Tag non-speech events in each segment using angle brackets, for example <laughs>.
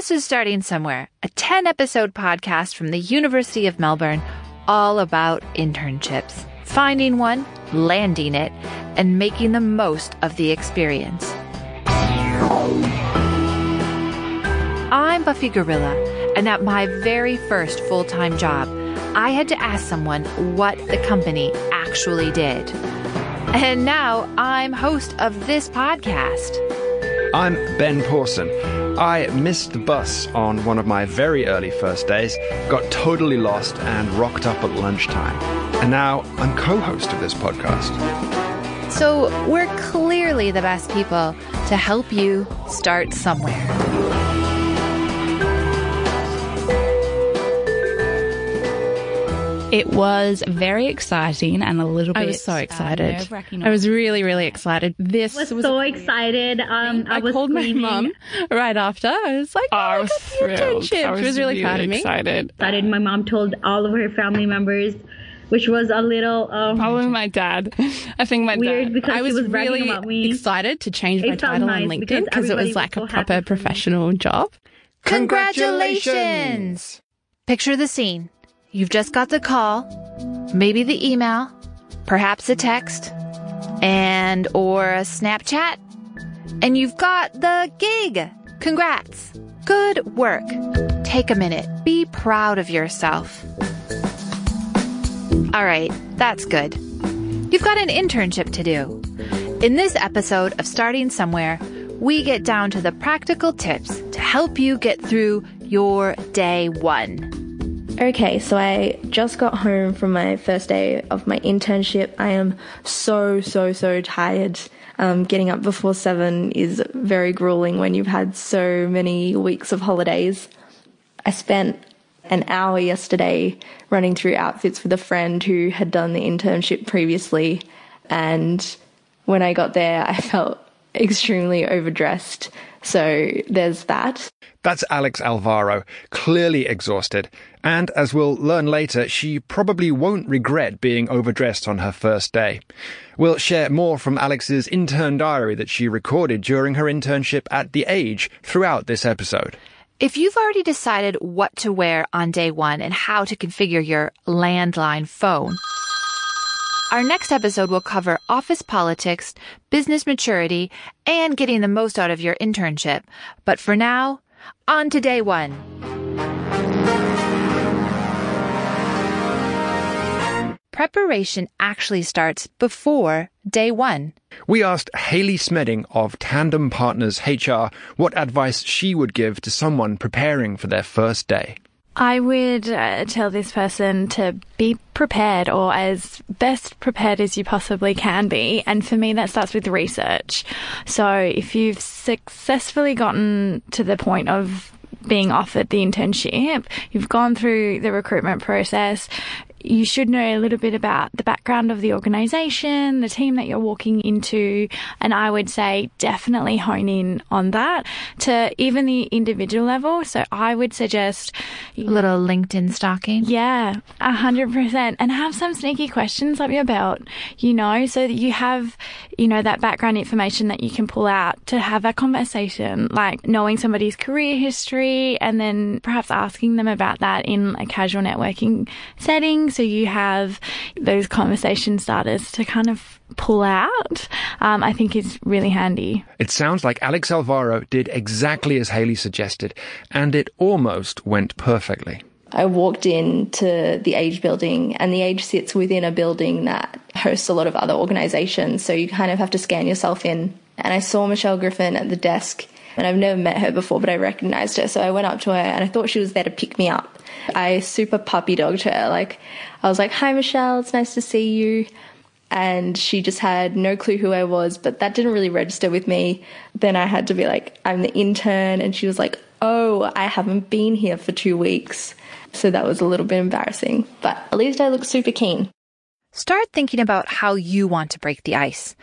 This is Starting Somewhere, a 10 episode podcast from the University of Melbourne, all about internships, finding one, landing it, and making the most of the experience. I'm Buffy Gorrilla, and at my very first full time job, I had to ask someone what the company actually did. And now I'm host of this podcast. I'm Ben Pawson. I missed the bus on one of my very early first days, got totally lost, and rocked up at lunchtime. And now I'm co host of this podcast. So we're clearly the best people to help you start somewhere. It was very exciting and a little bit. I was so uh, excited. nerve-wracking. I was really, really excited. This was, was so excited. Um, I, I, was called screaming. my mum right after. I was like, Oh, "Oh, I I was got the thrilled. internship." I was she was really, proud of me. excited. Excited. My mom told all of her family members, which was a little um, Probably my dad. I think my weird dad. because I was, was really excited to change my title nice on LinkedIn because it was like was a so proper professional job. Congratulations! Picture the scene. You've just got the call, maybe the email, perhaps a text, and or a Snapchat, and you've got the gig. Congrats. Good work. Take a minute. Be proud of yourself. All right, that's good. You've got an internship to do. In this episode of Starting Somewhere, we get down to the practical tips to help you get through your day one. Okay, so I just got home from my first day of my internship. I am so, so, so tired. Um, getting up before seven is very grueling when you've had so many weeks of holidays. I spent an hour yesterday running through outfits with a friend who had done the internship previously. And when I got there, I felt <laughs> extremely overdressed. So there's that. That's Alex Alvaro, clearly exhausted. And as we'll learn later, she probably won't regret being overdressed on her first day. We'll share more from Alex's intern diary that she recorded during her internship at The Age throughout this episode. If you've already decided what to wear on day one and how to configure your landline phone, our next episode will cover office politics, business maturity, and getting the most out of your internship. But for now, on to day one. Preparation actually starts before day one. We asked Haley Smedding of Tandem Partners HR what advice she would give to someone preparing for their first day. I would uh, tell this person to be prepared or as best prepared as you possibly can be. And for me, that starts with research. So if you've successfully gotten to the point of being offered the internship, you've gone through the recruitment process, you should know a little bit about the background of the organization, the team that you're walking into, and I would say definitely hone in on that to even the individual level. So I would suggest A little LinkedIn stalking. yeah, a hundred percent. And have some sneaky questions up your belt, you know, so that you have, you know, that background information that you can pull out to have a conversation, like knowing somebody's career history and then perhaps asking them about that in a casual networking setting. So you have those conversation starters to kind of pull out, um, I think is really handy. It sounds like Alex Alvaro did exactly as Haley suggested, and it almost went perfectly. I walked into the Age building, and the Age sits within a building that hosts a lot of other organizations. So you kind of have to scan yourself in. And I saw Michelle Griffin at the desk, and I've never met her before, but I recognized her. So I went up to her, and I thought she was there to pick me up. I super puppy dogged her. Like, I was like, Hi, Michelle, it's nice to see you. And she just had no clue who I was, but that didn't really register with me. Then I had to be like, I'm the intern. And she was like, Oh, I haven't been here for two weeks. So that was a little bit embarrassing, but at least I look super keen. Start thinking about how you want to break the ice.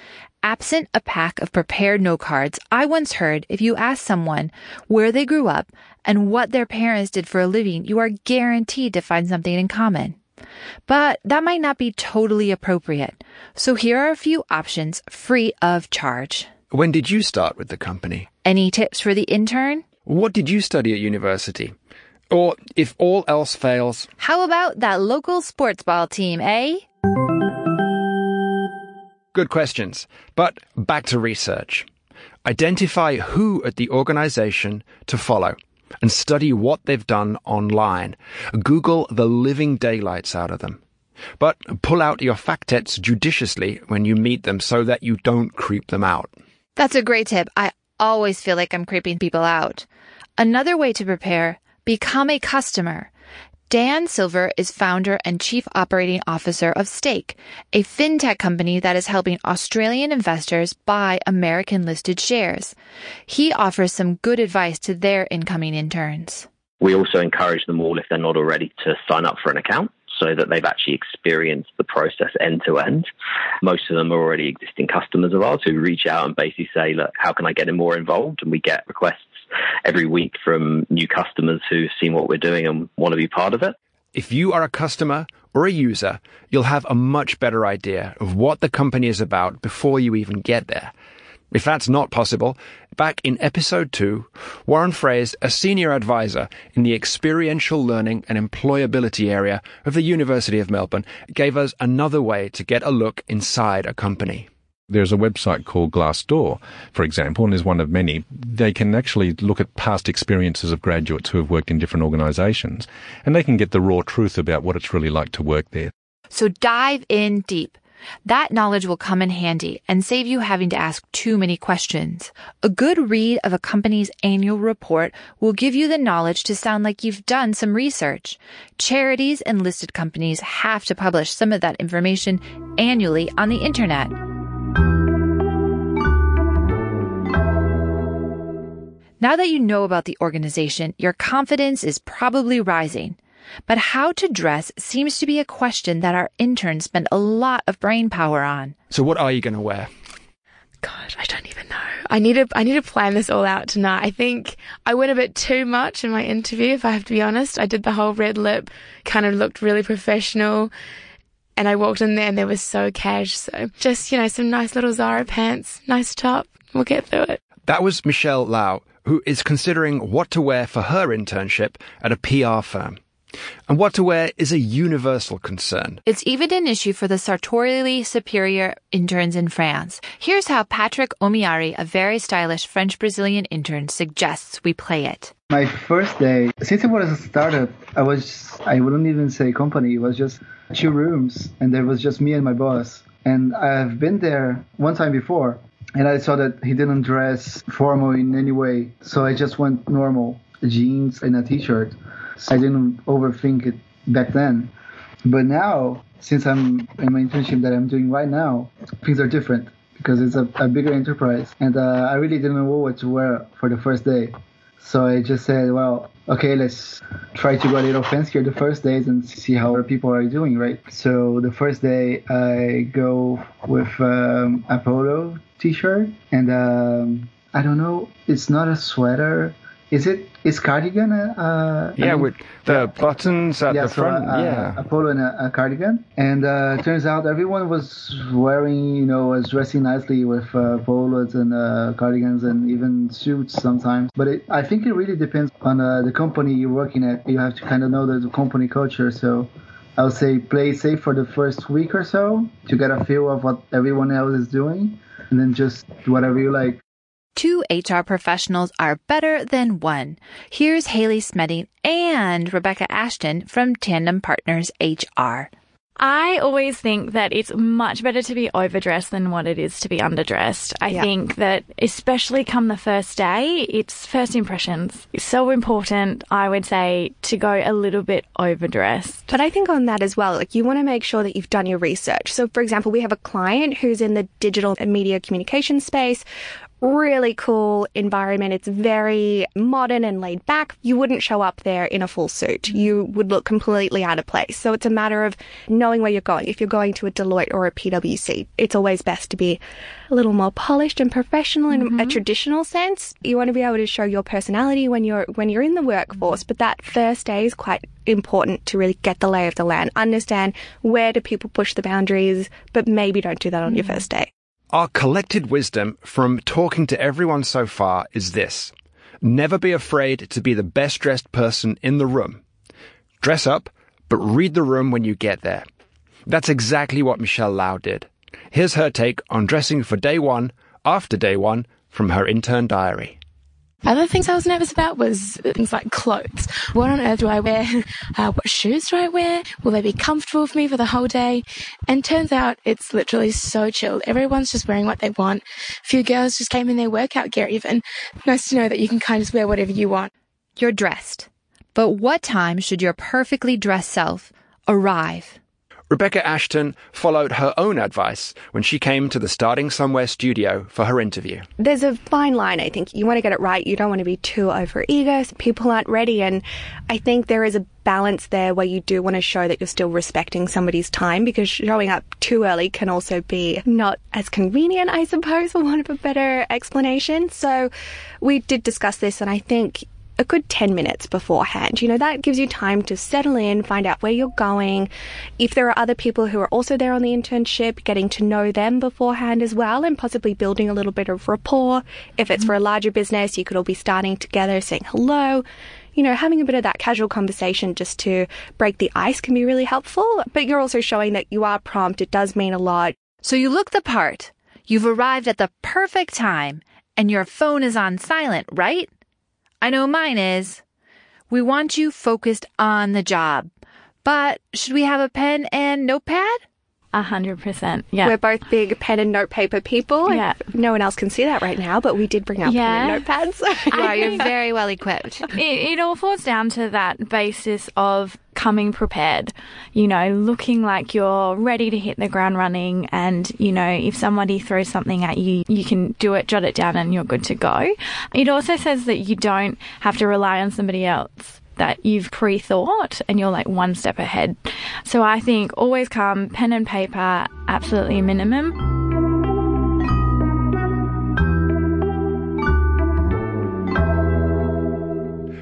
Absent a pack of prepared note cards, I once heard if you ask someone where they grew up and what their parents did for a living, you are guaranteed to find something in common. But that might not be totally appropriate. So here are a few options free of charge. When did you start with the company? Any tips for the intern? What did you study at university? Or if all else fails, How about that local sports ball team, eh? Good questions. But back to research. Identify who at the organization to follow and study what they've done online. Google the living daylights out of them. But pull out your factets judiciously when you meet them so that you don't creep them out. That's a great tip. I always feel like I'm creeping people out. Another way to prepare, become a customer. Dan Silver is founder and chief operating officer of Stake, a fintech company that is helping Australian investors buy American listed shares. He offers some good advice to their incoming interns. We also encourage them all, if they're not already, to sign up for an account so that they've actually experienced the process end to end. Most of them are already existing customers of ours who reach out and basically say, look, how can I get more involved? And we get requests every week from new customers who've seen what we're doing and want to be part of it. If you are a customer or a user, you'll have a much better idea of what the company is about before you even get there. If that's not possible, back in episode 2, Warren Fraser, a senior advisor in the experiential learning and employability area of the University of Melbourne, gave us another way to get a look inside a company. There's a website called Glassdoor, for example, and is one of many. They can actually look at past experiences of graduates who have worked in different organisations, and they can get the raw truth about what it's really like to work there. So dive in deep. That knowledge will come in handy and save you having to ask too many questions. A good read of a company's annual report will give you the knowledge to sound like you've done some research. Charities and listed companies have to publish some of that information annually on the internet. Now that you know about the organization, your confidence is probably rising. But how to dress seems to be a question that our interns spend a lot of brain power on. So, what are you going to wear? God, I don't even know. I need to I need to plan this all out tonight. I think I went a bit too much in my interview, if I have to be honest. I did the whole red lip, kind of looked really professional. And I walked in there and they were so cash. So just, you know, some nice little Zara pants, nice top. We'll get through it. That was Michelle Lau, who is considering what to wear for her internship at a PR firm. And what to wear is a universal concern. It's even an issue for the sartorially superior interns in France. Here's how Patrick Omiari, a very stylish French Brazilian intern, suggests we play it. My first day, since it was a startup, I was, I wouldn't even say company, it was just two rooms, and there was just me and my boss. And I've been there one time before, and I saw that he didn't dress formal in any way. So I just went normal jeans and a t shirt. I didn't overthink it back then. But now, since I'm in my internship that I'm doing right now, things are different because it's a, a bigger enterprise. And uh, I really didn't know what to wear for the first day. So I just said, well, okay, let's try to go a little fancier the first days and see how people are doing, right? So the first day I go with um, a polo t-shirt and um, I don't know, it's not a sweater. Is it? Is cardigan? Uh, Yeah, I mean, with the buttons at yeah, the so, front. uh, yeah. a polo and a, a cardigan. And uh, turns out everyone was wearing, you know, was dressing nicely with uh, polos and uh, cardigans and even suits sometimes. But it, I think it really depends on uh, the company you're working at. You have to kind of know the company culture. So I would say play safe for the first week or so to get a feel of what everyone else is doing, and then just do whatever you like. Two HR professionals are better than one. Here's Haley Smeding and Rebecca Ashton from Tandem Partners HR. I always think that it's much better to be overdressed than what it is to be underdressed. I Yeah. think that, especially come the first day, it's first impressions. It's so important, I would say, to go a little bit overdressed. But I think on that as well, like you want to make sure that you've done your research. So, for example, we have a client who's in the digital and media communication space. Really cool environment. It's very modern and laid back. You wouldn't show up there in a full suit. You would look completely out of place. So it's a matter of knowing where you're going. If you're going to a Deloitte or a PwC, it's always best to be a little more polished and professional in a mm-hmm. traditional sense. You want to be able to show your personality when you're when you're in the workforce, but that first day is quite important to really get the lay of the land, understand where do people push the boundaries, but maybe don't do that on your mm-hmm. first day. Our collected wisdom from talking to everyone so far is this. Never be afraid to be the best dressed person in the room. Dress up, but read the room when you get there. That's exactly what Michelle Lau did. Here's her take on dressing for day one, after day one, from her intern diary. Other things I was nervous about was things like clothes. What on earth do I wear? <laughs> Uh, what shoes do I wear? Will they be comfortable for me for the whole day? And turns out it's literally so chilled. Everyone's just wearing what they want. A few girls just came in their workout gear even. Nice to know that you can kind of wear whatever you want. You're dressed. But what time should your perfectly dressed self arrive? Rebecca Ashton followed her own advice when she came to the Starting Somewhere studio for her interview. There's a fine line, I think. You want to get it right. You don't want to be too over eager. So people aren't ready. And I think there is a balance there where you do want to show that you're still respecting somebody's time because showing up too early can also be not as convenient, I suppose, for want of a better explanation. So we did discuss this, and I think a good 10 minutes beforehand. You know, that gives you time to settle in, find out where you're going. If there are other people who are also there on the internship, getting to know them beforehand as well and possibly building a little bit of rapport. If it's for a larger business, you could all be starting together, saying hello. You know, having a bit of that casual conversation just to break the ice can be really helpful, but you're also showing that you are prompt. It does mean a lot. So you look the part. You've arrived at the perfect time and your phone is on silent, right? I know mine is. We want you focused on the job. But should we have a pen and notepad? A hundred percent. Yeah. We're both big pen and note paper people. Yeah. No one else can see that right now, but we did bring our Yeah. pen and notepads. <laughs> Wow, you're very well equipped. it, it all falls down to that basis of coming prepared, you know, looking like you're ready to hit the ground running. And, you know, if somebody throws something at you, you can do it, jot it down, and you're good to go. It also says that you don't have to rely on somebody else. That you've pre thought and you're like one step ahead. So I think always come, pen and paper, absolutely minimum.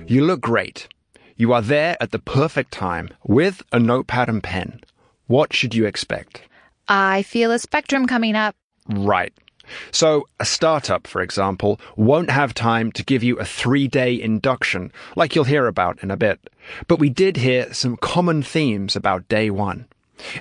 You look great. You are there at the perfect time with a notepad and pen. What should you expect? I feel a spectrum coming up. Right. So, a startup, for example, won't have time to give you a three day induction, like you'll hear about in a bit. But we did hear some common themes about day one.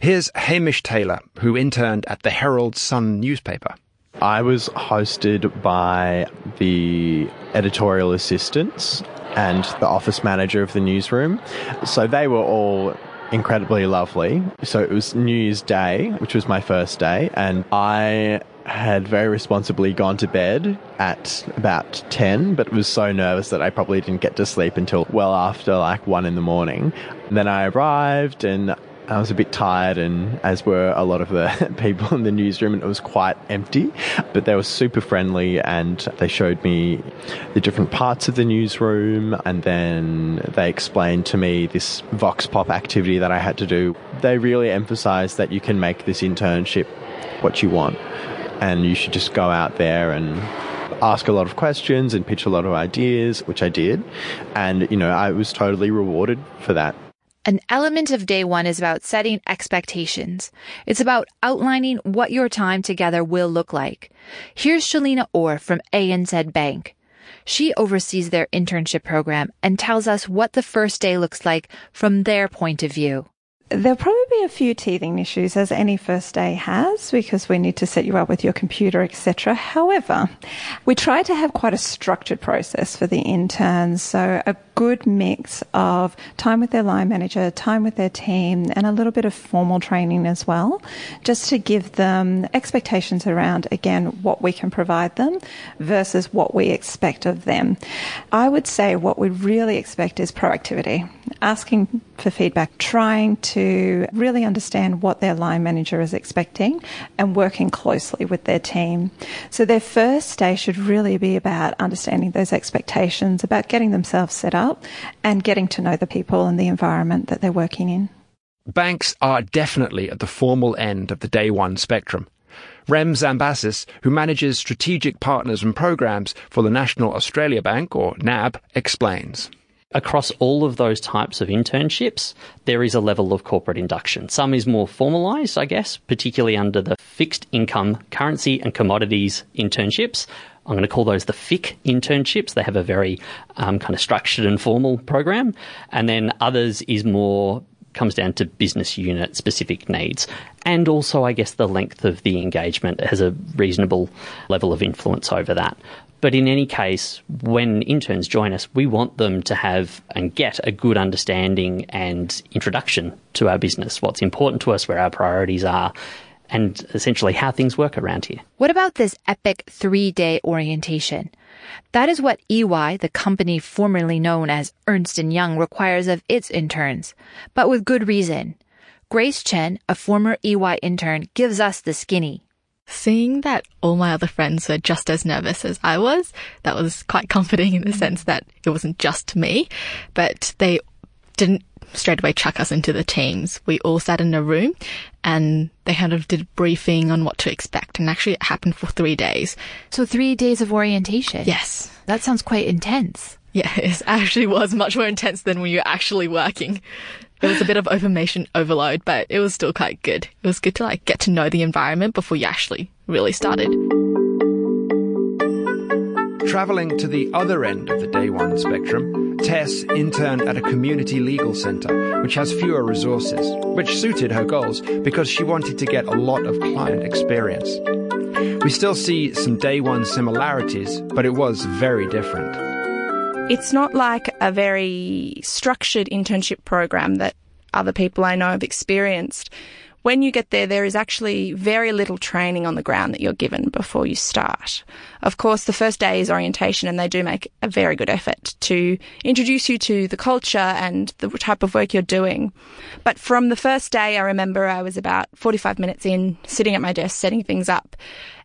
Here's Hamish Taylor, who interned at the Herald Sun newspaper. I was hosted by the editorial assistants and the office manager of the newsroom. So they were all incredibly lovely. So it was New Year's Day, which was my first day, and I had very responsibly gone to bed at about 10, but was so nervous that I probably didn't get to sleep until well after like 1 in the morning. And then I arrived and I was a bit tired, and as were a lot of the <laughs> people in the newsroom, and it was quite empty. But they were super friendly, and they showed me the different parts of the newsroom, and then they explained to me this Vox Pop activity that I had to do. They really emphasized that you can make this internship what you want, and you should just go out there and ask a lot of questions and pitch a lot of ideas, which I did. And, you know, I was totally rewarded for that. An element of day one is about setting expectations. It's about outlining what your time together will look like. Here's Shalina Orr from ANZ Bank. She oversees their internship program and tells us what the first day looks like from their point of view. There'll probably be a few teething issues, as any first day has, because we need to set you up with your computer, etc. However, we try to have quite a structured process for the interns, so a good mix of time with their line manager, time with their team, and a little bit of formal training as well, just to give them expectations around, again, what we can provide them versus what we expect of them. I would say what we really expect is proactivity, asking for feedback, trying to really understand what their line manager is expecting and working closely with their team. So their first day should really be about understanding those expectations, about getting themselves set up and getting to know the people and the environment that they're working in. Banks are definitely at the formal end of the day one spectrum. Rem Zambasis, who manages strategic partners and programs for the National Australia Bank, or NAB, explains. Across all of those types of internships, there is a level of corporate induction. Some is more formalised, I guess, particularly under the fixed income, currency, and commodities internships. I'm going to call those the FIC internships. They have a very um, kind of structured and formal program. And then others is more comes down to business unit specific needs. And also, I guess, the length of the engagement has a reasonable level of influence over that. But in any case, when interns join us, we want them to have and get a good understanding and introduction to our business, what's important to us, where our priorities are, and essentially how things work around here. What about this epic three day orientation? That is what EY, the company formerly known as Ernst & Young, requires of its interns, but with good reason. Grace Chen, a former EY intern, gives us the skinny. Seeing that all my other friends were just as nervous as I was, that was quite <laughs> comforting in the sense that it wasn't just me, but they didn't straight away chuck us into the teams. We all sat in a room and they kind of did a briefing on what to expect. And actually, it happened for three days. So, three days of orientation? Yes. That sounds quite intense. Yeah, <laughs> it actually was much more intense than when you're actually working. It was a bit of information overload, but it was still quite good. It was good to like get to know the environment before you actually really started. Travelling to the other end of the day one spectrum, Tess interned at a community legal centre, which has fewer resources, which suited her goals because she wanted to get a lot of client experience. We still see some day one similarities, but it was very different. It's not like a very structured internship program that other people I know have experienced. When you get there, there is actually very little training on the ground that you're given before you start. Of course, the first day is orientation and they do make a very good effort to introduce you to the culture and the type of work you're doing. But from the first day, I remember I was about 45 minutes in, sitting at my desk, setting things up.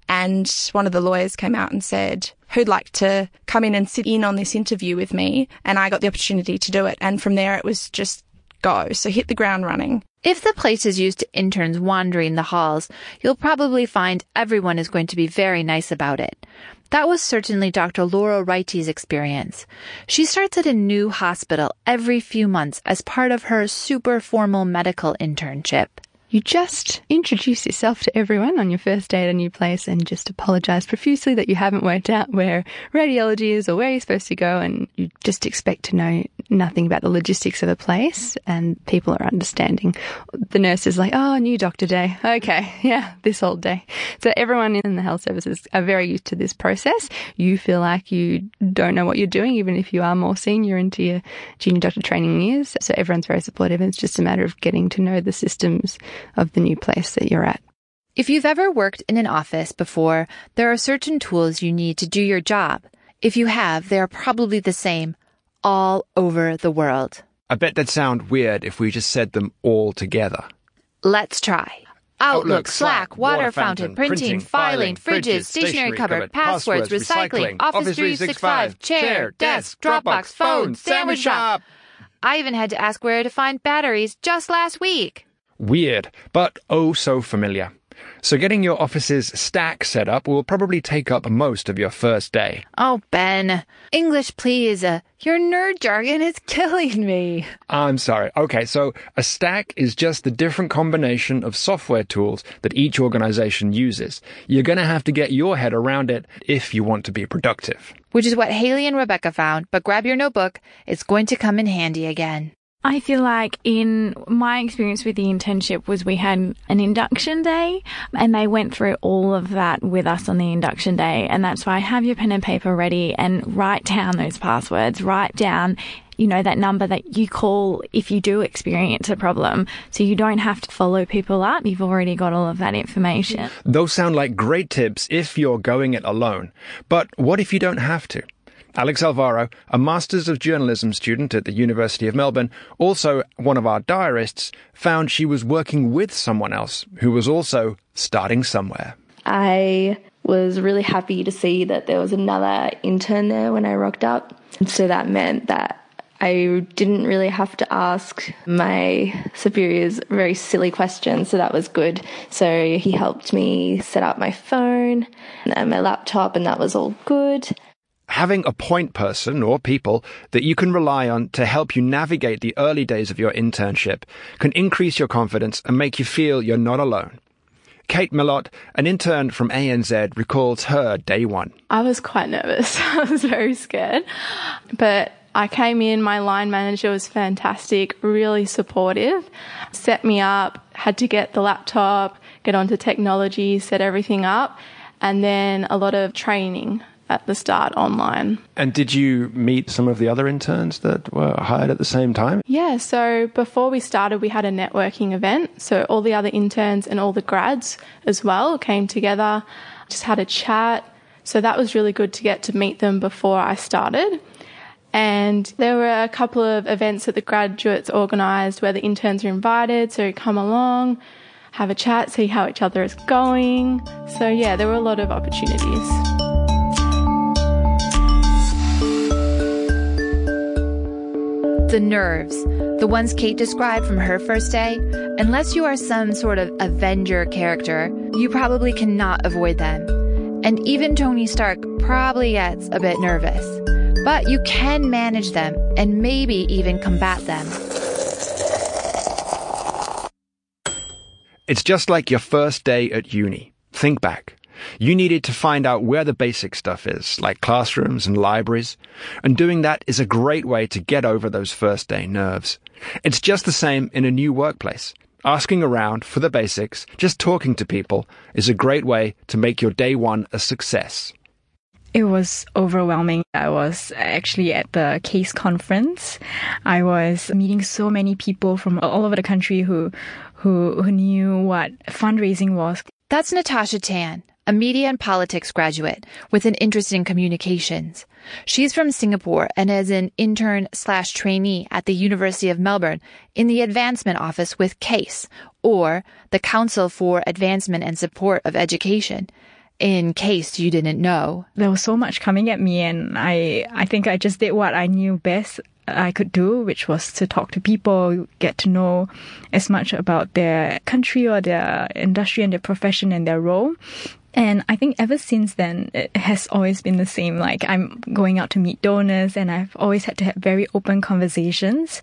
And one of the lawyers came out and said, who'd like to come in and sit in on this interview with me? And I got the opportunity to do it. And from there, it was just go. So hit the ground running. If the place is used to interns wandering the halls, you'll probably find everyone is going to be very nice about it. That was certainly Dr. Laura Wrighty's experience. She starts at a new hospital every few months as part of her super formal medical internship. You just introduce yourself to everyone on your first day at a new place and just apologize profusely that you haven't worked out where radiology is or where you're supposed to go and you just expect to know nothing about the logistics of a place and people are understanding. The nurse is like, oh, new doctor day. Okay, <laughs> yeah, this whole day. So everyone in the health services are very used to this process. You feel like you don't know what you're doing, even if you are more senior into your junior doctor training years. So everyone's very supportive. It's just a matter of getting to know the systems of the new place that you're at. If you've ever worked in an office before, there are certain tools you need to do your job. If you have, they are probably the same all over the world. I bet that'd sound weird if we just said them all together. Let's try. Outlook, Slack, water fountain, printing, filing, fridges, stationery cupboard, passwords, recycling, Office 365, chair, desk, Dropbox, phone, sandwich shop. I even had to ask where to find batteries just last week. Weird, but oh so familiar. So getting your office's stack set up will probably take up most of your first day. Oh, Ben. English, please. Uh, your nerd jargon is <laughs> killing me. I'm sorry. Okay, so a stack is just the different combination of software tools that each organization uses. You're going to have to get your head around it if you want to be productive. Which is what Haley and Rebecca found, but grab your notebook. It's going to come in handy again. I feel like in my experience with the internship was we had an induction day and they went through all of that with us on the induction day. And that's why have your pen and paper ready and write down those passwords, write down you know, that number that you call if you do experience a problem. So you don't have to follow people up. You've already got all of that information. Those sound like great tips if you're going it alone. But what if you don't have to? Alex Alvaro, a Masters of Journalism student at the University of Melbourne, also one of our diarists, found she was working with someone else who was also starting somewhere. I was really happy to see that there was another intern there when I rocked up. So that meant that I didn't really have to ask my superiors very silly questions, so that was good. So he helped me set up my phone and my laptop, and that was all good having a point person or people that you can rely on to help you navigate the early days of your internship can increase your confidence and make you feel you're not alone. Kate Millot, an intern from ANZ, recalls her day one. I was quite nervous. <laughs> I was very scared. But I came in, my line manager was fantastic, really supportive, set me up, had to get the laptop, get onto technology, set everything up, and then a lot of training at the start online. And did you meet some of the other interns that were hired at the same time? Yeah, so before we started, we had a networking event. So all the other interns and all the grads as well came together, just had a chat. So that was really good to get to meet them before I started. And there were a couple of events that the graduates organised where the interns are invited, so come along, have a chat, see how each other is going. So, yeah, there were a lot of opportunities. The nerves, the ones Kate described from her first day, unless you are some sort of Avenger character, you probably cannot avoid them. And even Tony Stark probably gets a bit nervous. But you can manage them and maybe even combat them. It's just like your first day at uni. Think back. You needed to find out where the basic stuff is, like classrooms and libraries, and doing that is a great way to get over those first day nerves. It's just the same in a new workplace. Asking around for the basics, just talking to people, is a great way to make your day one a success. It was overwhelming. I was actually at the case conference. I was meeting so many people from all over the country who who, who knew what fundraising was. That's Natasha Tan, a media and politics graduate with an interest in communications. She's from Singapore and is an intern slash trainee at the University of Melbourne in the advancement office with CASE, or the Council for Advancement and Support of Education. In case you didn't know, there was so much coming at me, and I, I think I just did what I knew best I could do, which was to talk to people, get to know as much about their country or their industry and their profession and their role. And I think ever since then, it has always been the same. Like I'm going out to meet donors and I've always had to have very open conversations.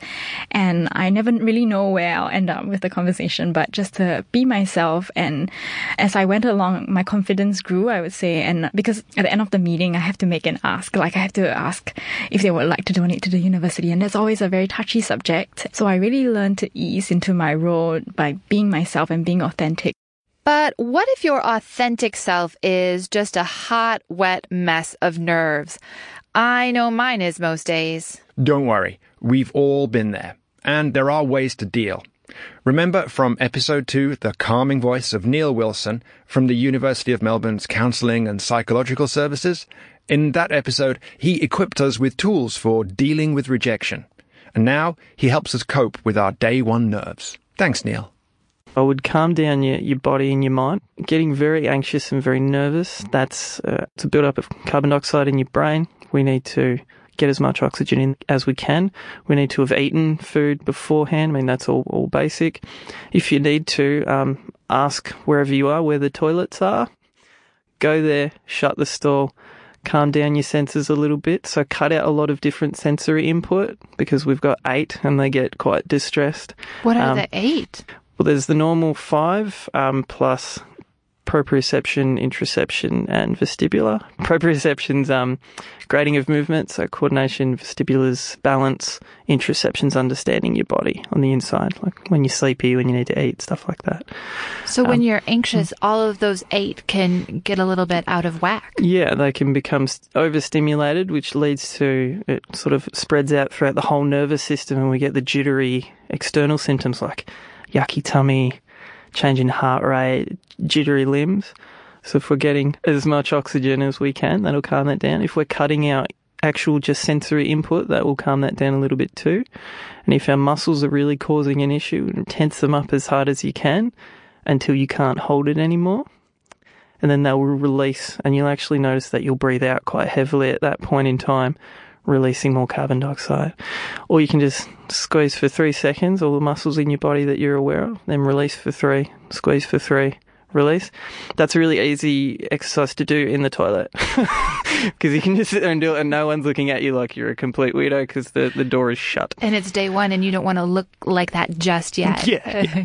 And I never really know where I'll end up with the conversation, but just to be myself. And as I went along, my confidence grew, I would say. And because at the end of the meeting, I have to make an ask. Like I have to ask if they would like to donate to the university. And that's always a very touchy subject. So I really learned to ease into my role by being myself and being authentic. But what if your authentic self is just a hot, wet mess of nerves? I know mine is most days. Don't worry, we've all been there, and there are ways to deal. Remember from episode 2, the calming voice of Neil Wilson from the University of Melbourne's Counselling and Psychological Services? In that episode, he equipped us with tools for dealing with rejection. And now he helps us cope with our day one nerves. Thanks, Neil. I would calm down your, your body and your mind. Getting very anxious and very nervous, that's uh, a build-up of carbon dioxide in your brain. We need to get as much oxygen in as we can. We need to have eaten food beforehand. I mean, that's all, all basic. If you need to, um, ask wherever you are where the toilets are. Go there, shut the stall, calm down your senses a little bit. So cut out a lot of different sensory input because we've got eight and they get quite distressed. What are um, the eight? Well, there's the normal five um, plus proprioception, interoception, and vestibular. <laughs> Proprioception's um, grading of movement, so coordination, vestibular's balance, interoception's understanding your body on the inside, like when you're sleepy, when you need to eat, stuff like that. So um, when you're anxious, all of those eight can get a little bit out of whack. Yeah, they can become overstimulated, which leads to it sort of spreads out throughout the whole nervous system, and we get the jittery external symptoms like yucky tummy, change in heart rate, jittery limbs. So if we're getting as much oxygen as we can, that'll calm that down. If we're cutting out actual just sensory input, that will calm that down a little bit too. And if our muscles are really causing an issue, tense them up as hard as you can until you can't hold it anymore. And then they will release, and you'll actually notice that you'll breathe out quite heavily at that point in time releasing more carbon dioxide. Or you can just squeeze for three seconds, all the muscles in your body that you're aware of, then release for three, squeeze for three, release. That's a really easy exercise to do in the toilet <laughs> because you can just sit there and do it and no one's looking at you like you're a complete weirdo because the, the door is shut. And it's day one and you don't want to look like that just <laughs> yet. Yeah.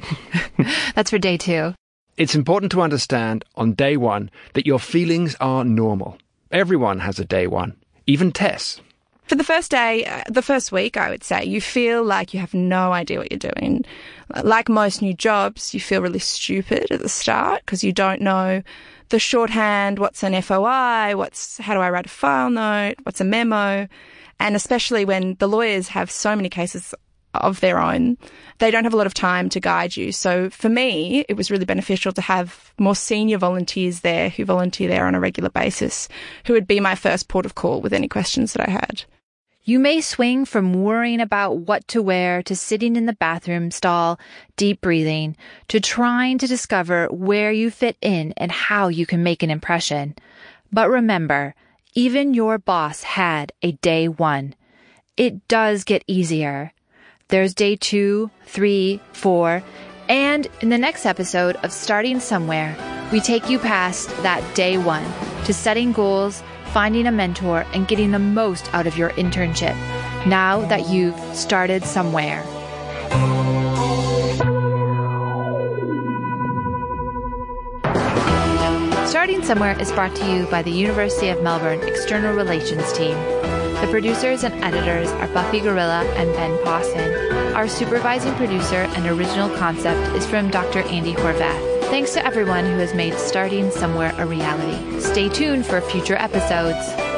yeah. <laughs> That's for day two. It's important to understand on day one that your feelings are normal. Everyone has a day one, even Tess. For the first day, uh, the first week, I would say, you feel like you have no idea what you're doing. Like most new jobs, you feel really stupid at the start because you don't know the shorthand, what's an FOI, what's how do I write a file note, what's a memo, and especially when the lawyers have so many cases of their own, they don't have a lot of time to guide you. So for me, it was really beneficial to have more senior volunteers there who volunteer there on a regular basis, who would be my first port of call with any questions that I had. You may swing from worrying about what to wear to sitting in the bathroom stall, deep breathing, to trying to discover where you fit in and how you can make an impression. But remember, even your boss had a day one. It does get easier. There's day two, three, four, and in the next episode of Starting Somewhere, we take you past that day one to setting goals finding a mentor, and getting the most out of your internship now that you've started somewhere. Starting Somewhere is brought to you by the University of Melbourne External Relations Team. The producers and editors are Buffy Gorrilla and Ben Pawson. Our supervising producer and original concept is from Dr. Andy Horvath. Thanks to everyone who has made Starting Somewhere a reality. Stay tuned for future episodes.